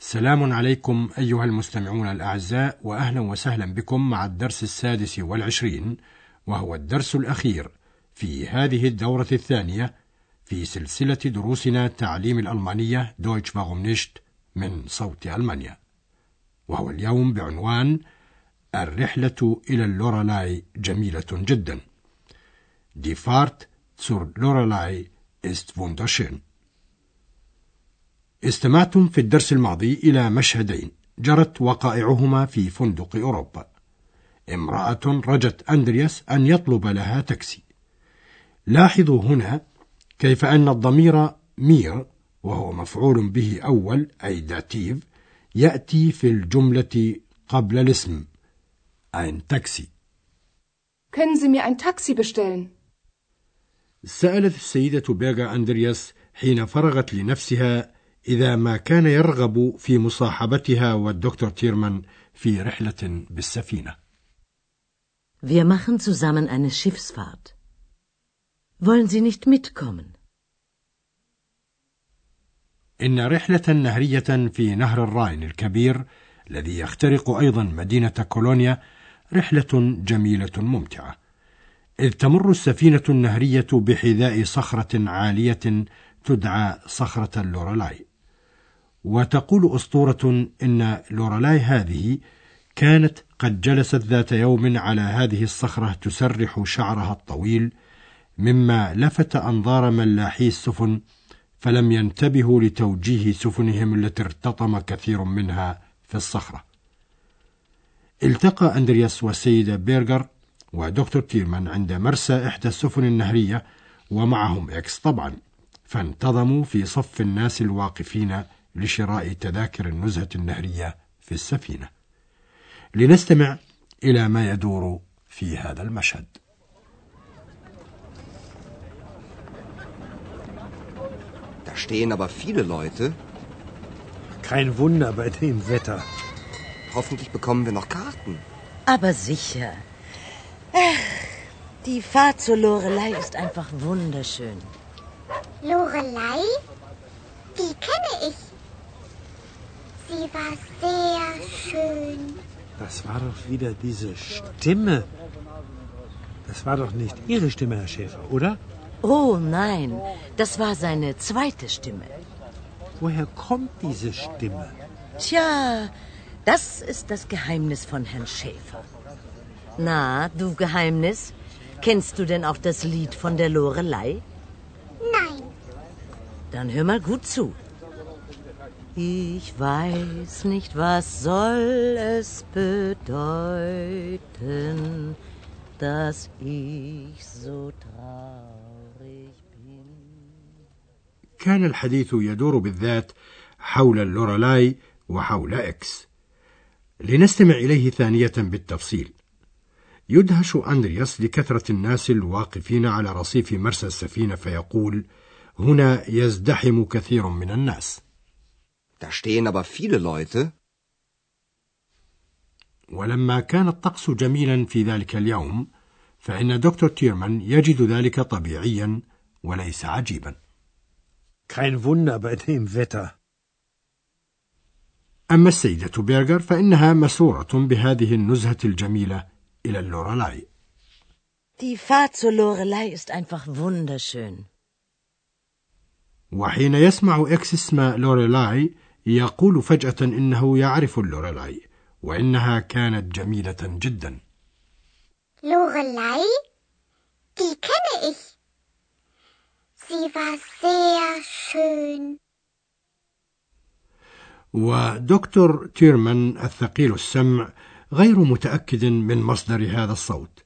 سلام عليكم أيها المستمعون الأعزاء وأهلا وسهلا بكم مع الدرس السادس والعشرين وهو الدرس الأخير في هذه الدورة الثانية في سلسلة دروسنا تعليم الألمانية Deutsch warum nicht من صوت ألمانيا. وهو اليوم بعنوان الرحلة إلى اللورالاي جميلة جدا. Die Fahrt zur Lorelei ist wunderschön. استمعتم في الدرس الماضي إلى مشهدين جرت وقائعهما في فندق أوروبا. امرأة رجت أندرياس أن يطلب لها تاكسي. لاحظوا هنا كيف أن الضمير mir وهو مفعول به أول أي Dativ يأتي في الجملة قبل الاسم ein Taxi؟ Können Sie mir ein Taxi bestellen? سألت السيدة بيرغا أندرياس حين فرغت لنفسها إذا ما كان يرغب في مصاحبتها والدكتور تيرمان في رحلة بالسفينة. Wir machen zusammen eine Schiffsfahrt. Wollen Sie nicht mitkommen? إن رحلة نهرية في نهر الراين الكبير الذي يخترق أيضا مدينة كولونيا رحلة جميلة ممتعة. إذ تمر السفينة النهرية بحذاء صخرة عالية تدعى صخرة اللورالاي. وتقول أسطورة إن لورالاي هذه كانت قد جلست ذات يوم على هذه الصخرة تسرح شعرها الطويل مما لفت أنظار ملاحي السفن فلم ينتبهوا لتوجيه سفنهم التي ارتطم كثير منها في الصخرة. التقى أندرياس والسيدة بيرغر ودكتور تيرمان عند مرسى إحدى السفن النهرية ومعهم إكس طبعا فانتظموا في صف الناس الواقفين لشراء تذاكر النزهة النهرية في السفينة. لنستمع إلى ما يدور في هذا المشهد. Da stehen aber viele Leute. Kein Wunder bei dem Wetter. Hoffentlich bekommen wir noch Karten. Aber sicher. Ach, die Fahrt zur Lorelei ist einfach wunderschön. Lorelei? Die kenne ich. Sie war sehr schön. Das war doch wieder diese Stimme. Das war doch nicht Ihre Stimme, Herr Schäfer, oder? Oh nein, das war seine zweite Stimme. Woher kommt diese Stimme? Tja, das ist das Geheimnis von Herrn Schäfer. Na, du Geheimnis, kennst du denn auch das Lied von der Lorelei? Nein, Dann hör mal gut zu. Ich weiß nicht, was soll es bedeuten, dass ich so traurig bin. كان الحديث يدور بالذات حول اللورالاي وحول إكس. لنستمع إليه ثانية بالتفصيل. يدهش أندرياس لكثرة الناس الواقفين على رصيف مرسى السفينة فيقول: هنا يزدحم كثير من الناس. Da stehen aber viele Leute. ولما كان الطقس جميلا في ذلك اليوم فإن دكتور تيرمان يجد ذلك طبيعيا وليس عجيبا. Kein Wunder bei dem Wetter. أما السيدة بيرغر فإنها مسرورة بهذه النزهة الجميلة إلى اللورالاي. Die Fahrt zur Lorelei ist einfach wunderschön. وحين يسمع إكس اسم لوريلاي يقول فجأة إنه يعرف اللوريلاي وإنها كانت جميلة جدا Lorelei? Die kenne ich. Sie war sehr schön. ودكتور تيرمان الثقيل السمع غير متأكد من مصدر هذا الصوت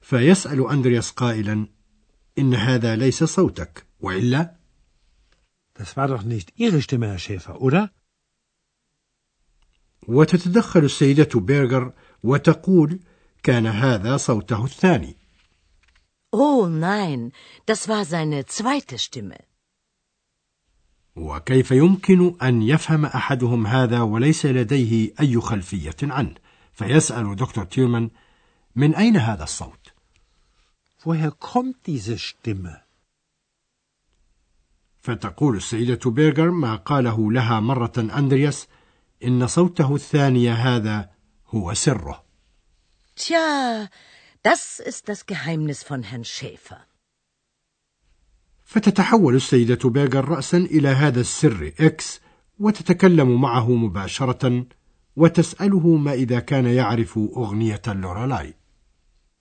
فيسأل أندرياس قائلا إن هذا ليس صوتك وإلا Das war doch nicht Ihre Stimme, Herr Schäfer, oder? وتتدخل السيدة بيرغر وتقول كان هذا صوته الثاني Oh nein, das war seine zweite Stimme. وكيف يمكن أن يفهم أحدهم هذا وليس لديه أي خلفية عنه فيسأل دكتور تيرمان من أين هذا الصوت؟ Woher kommt diese Stimme? فتقول السيدة بيرغر ما قاله لها مرة أندرياس إن صوته الثاني هذا هو سره Tja, das ist das Geheimnis von Herrn Schäfer. فتتحول السيدة بيرغر رأسا إلى هذا السر إكس وتتكلم معه مباشرة وتسأله ما إذا كان يعرف أغنية لورالاي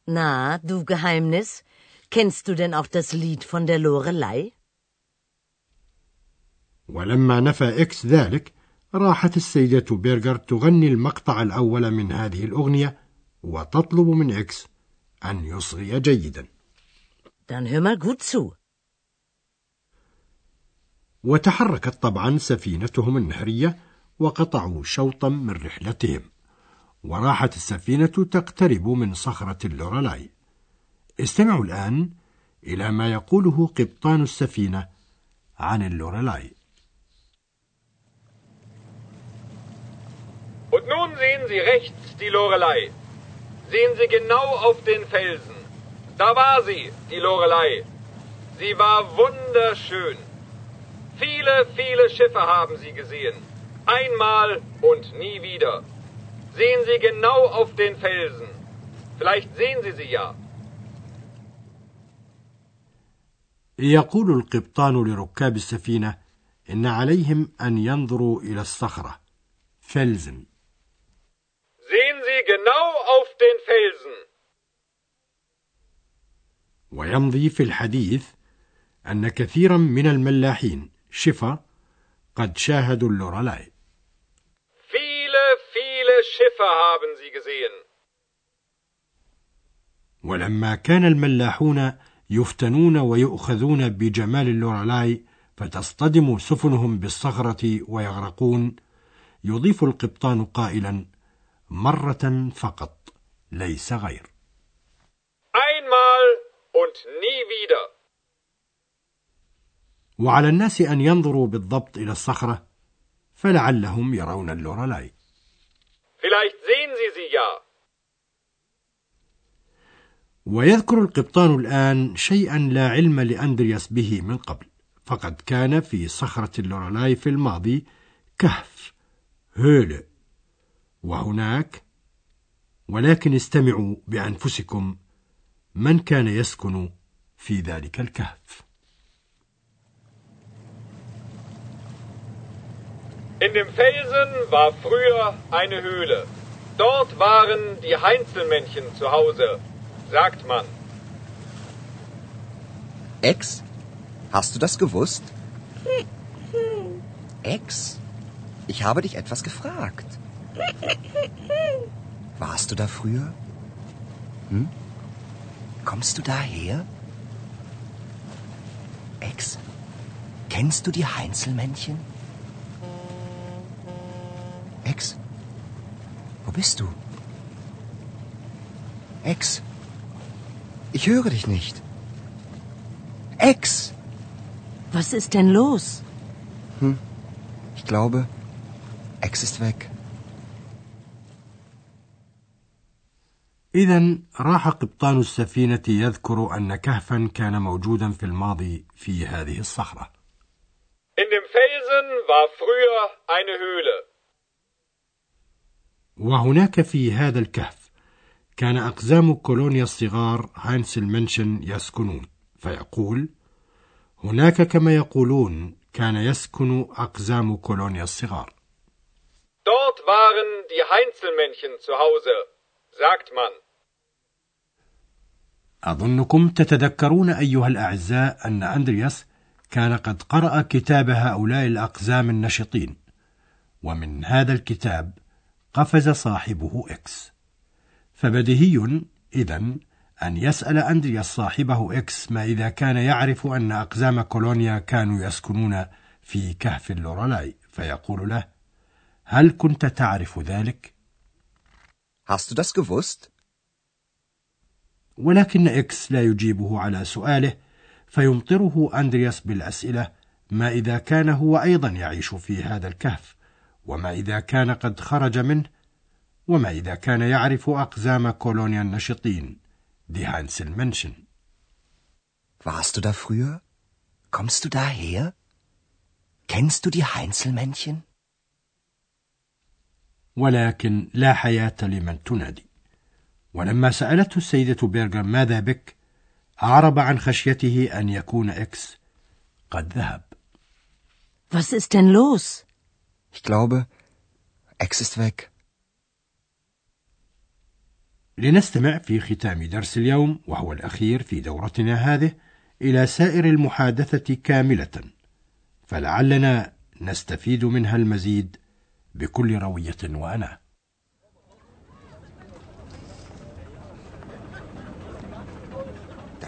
Na, du Geheimnis, kennst du denn auch das Lied von der Lorelei? ولما نفى إكس ذلك راحت السيدة بيرغر تغني المقطع الأول من هذه الأغنية وتطلب من إكس أن يصغي جيدا. Dann hör mal gut zu. وتحركت طبعا سفينتهم النهرية وقطعوا شوطا من رحلتهم. وراحت السفينة تقترب من صخرة اللورالاي. استمعوا الآن إلى ما يقوله قبطان السفينة عن اللورالاي. Und nun sehen Sie rechts die Lorelei. Sehen Sie genau auf den Felsen. Da war sie, die Lorelei. Sie war wunderschön. Viele, viele Schiffe haben sie gesehen. Einmal und nie wieder. Sehen Sie genau auf den Felsen. Vielleicht sehen Sie sie ja. يقول القبطان لركاب السفينة إن عليهم أن ينظروا إلى الصخرة فلزن Sehen Sie genau auf den Felsen. ويمضي في الحديث أن كثيرا من الملاحين Schiffer قد شاهدوا اللورالاي Viele, viele Schiffer haben sie gesehen. ولما كان الملاحون يفتنون ويؤخذون بجمال اللورالاي فتصطدم سفنهم بالصخرة ويغرقون يضيف القبطان قائلا مرة فقط ليس غير Einmal und nie wieder. وعلى الناس أن ينظروا بالضبط إلى الصخرة فلعلهم يرون اللورالاي Vielleicht sehen Sie sie ja. ويذكر القبطان الآن شيئا لا علم لأندرياس به من قبل فقد كان في صخرة اللورالاي في الماضي كهف Höhle وهناك ولكن استمعوا بأنفسكم من كان يسكن في ذلك الكهف In dem Felsen war früher eine Höhle. Dort waren die Heinzelmännchen zu Hause, sagt man. Ex? Hast du das gewusst? Ex? Ich habe dich etwas gefragt. Warst du da früher? Hm? Kommst du daher? Ex? Kennst du die Heinzelmännchen? Ex? Wo bist du? Ex? Ich höre dich nicht. Ex? Was ist denn los? Ich glaube, Ex ist weg. إذا راح قبطان السفينة يذكر أن كهفا كان موجودا في الماضي في هذه الصخرة In dem Felsen war früher eine Höhle. وهناك في هذا الكهف كان أقزام كولونيا الصغار هاينسل منشن يسكنون فيقول هناك كما يقولون كان يسكن أقزام كولونيا الصغار Dort waren die Heinzelmännchen zu Hause, sagt man. أظنكم تتذكرون أيها الأعزاء أن أندرياس كان قد قرأ كتاب هؤلاء الأقزام النشطين ومن هذا الكتاب قفز صاحبه إكس فبديهي إذن أن يسأل أندرياس صاحبه إكس ما إذا كان يعرف أن أقزام كولونيا كانوا يسكنون في كهف اللورالاي فيقول له هل كنت تعرف ذلك؟ Hast du das gewusst? ولكن إكس لا يجيبه على سؤاله فيمطره أندرياس بالأسئلة ما إذا كان هو أيضا يعيش في هذا الكهف وما إذا كان قد خرج منه وما إذا كان يعرف أقزام كولونيا النشطين دي هانسل منشن Warst du da früher? Kommst du daher? Kennst du die Heinzelmännchen? ولكن لا حياة لمن تنادي ولما سألته السيدة بيرغر ماذا بك أعرب عن خشيته أن يكون إكس قد ذهب Was ist denn los? Ich glaube, Ex ist weg. لنستمع في ختام درس اليوم وهو الأخير في دورتنا هذه إلى سائر المحادثة كاملة فلعلنا نستفيد منها المزيد بكل روية وأنا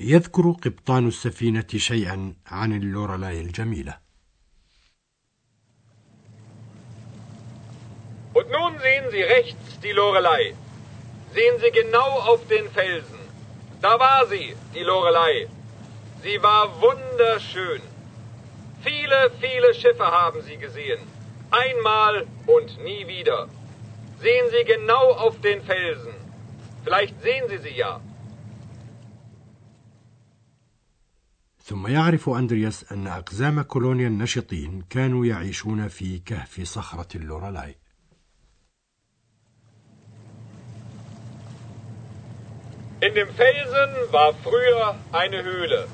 يذكر قبطان السفينة شيئا عن اللورلاي الجميلة Und nun sehen Sie rechts die Lorelei. Sehen Sie genau auf den Felsen. Da war sie, die Lorelei. Sie war wunderschön. Viele, viele Schiffe haben sie gesehen. Einmal und nie wieder. Sehen Sie genau auf den Felsen. Vielleicht sehen Sie sie ja. ثم يعرف أندرياس أن أقزام كولونيا النشطين كانوا يعيشون في كهف صخرة اللورلاي In dem Felsen war früher eine Höhle.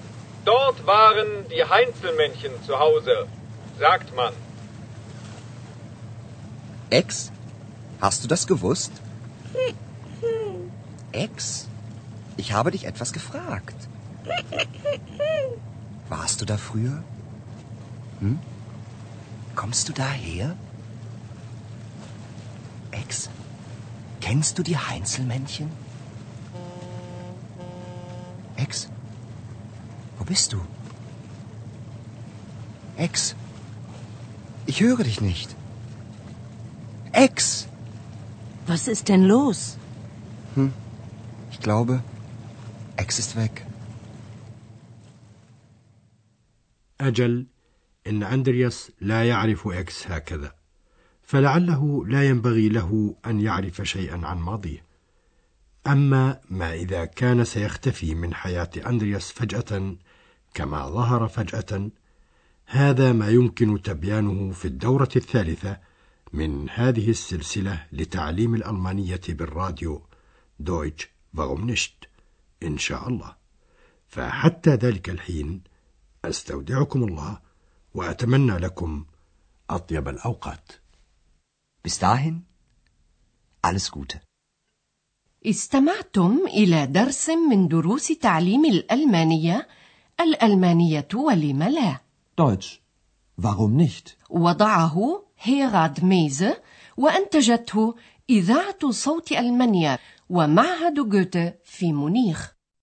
Dort waren die Heinzelmännchen zu Hause, sagt man. Ex? Hast du das gewusst? Ex? Ich habe dich etwas gefragt. Warst du da früher? Hm? Kommst du daher? Ex? Kennst du die Heinzelmännchen? Ex? Wo bist du? Ex? Ich höre dich nicht. Ex! Was ist denn los? Ich glaube, Ex ist weg. أجل إن أندرياس لا يعرف إكس هكذا فلعله لا ينبغي له أن يعرف شيئا عن ماضيه. أما ما إذا كان سيختفي من حياة أندرياس فجأة كما ظهر فجأة هذا ما يمكن تبيانه في الدورة الثالثة من هذه السلسلة لتعليم الألمانية بالراديو دويتش فاغومنشت إن شاء الله. فحتى ذلك الحين أستودعكم الله وأتمنى لكم أطيب الأوقات Bis dahin, alles Gute. استمعتم إلى درس من دروس تعليم الألمانية الألمانية ولم لا Deutsch. Warum nicht? وضعه هيراد ميزه وأنتجته إذاعة صوت ألمانيا ومعهد جوته في مونيخ